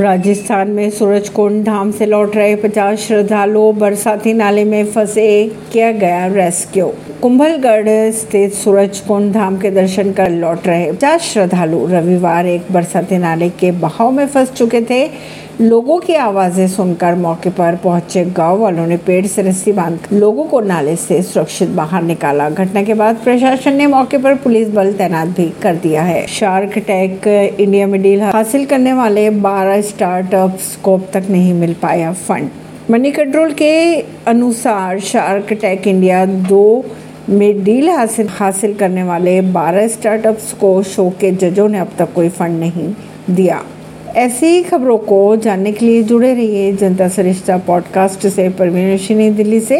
राजस्थान में सूरज कुंड धाम से लौट रहे पचास श्रद्धालु बरसाती नाले में फंसे, किया गया रेस्क्यू। कुंभलगढ़ स्थित सूरज कुंड धाम के दर्शन कर लौट रहे 50 श्रद्धालु। रविवार एक बरसाती नाले के बहाव में फंस चुके थे। लोगों की आवाज़ें सुनकर मौके पर पहुँचे गाँव वालों ने पेड़ से रस्सी बाँध लोगों को नाले से सुरक्षित बाहर निकाला। घटना के बाद प्रशासन ने मौके पर पुलिस बल तैनात भी कर दिया है। शार्क टैग इंडिया में डील हासिल करने वाले 12 स्टार्टअप अब तक नहीं मिल पाया फंड। मनी कंट्रोल के अनुसार शार्क टैग इंडिया दो में डील हासिल हासिल करने वाले 12 स्टार्टअप्स को शो के जजों ने अब तक कोई फंड नहीं दिया। ऐसी खबरों को जानने के लिए जुड़े रहिए जनता सरिश्ता पॉडकास्ट से, परवीन दिल्ली से।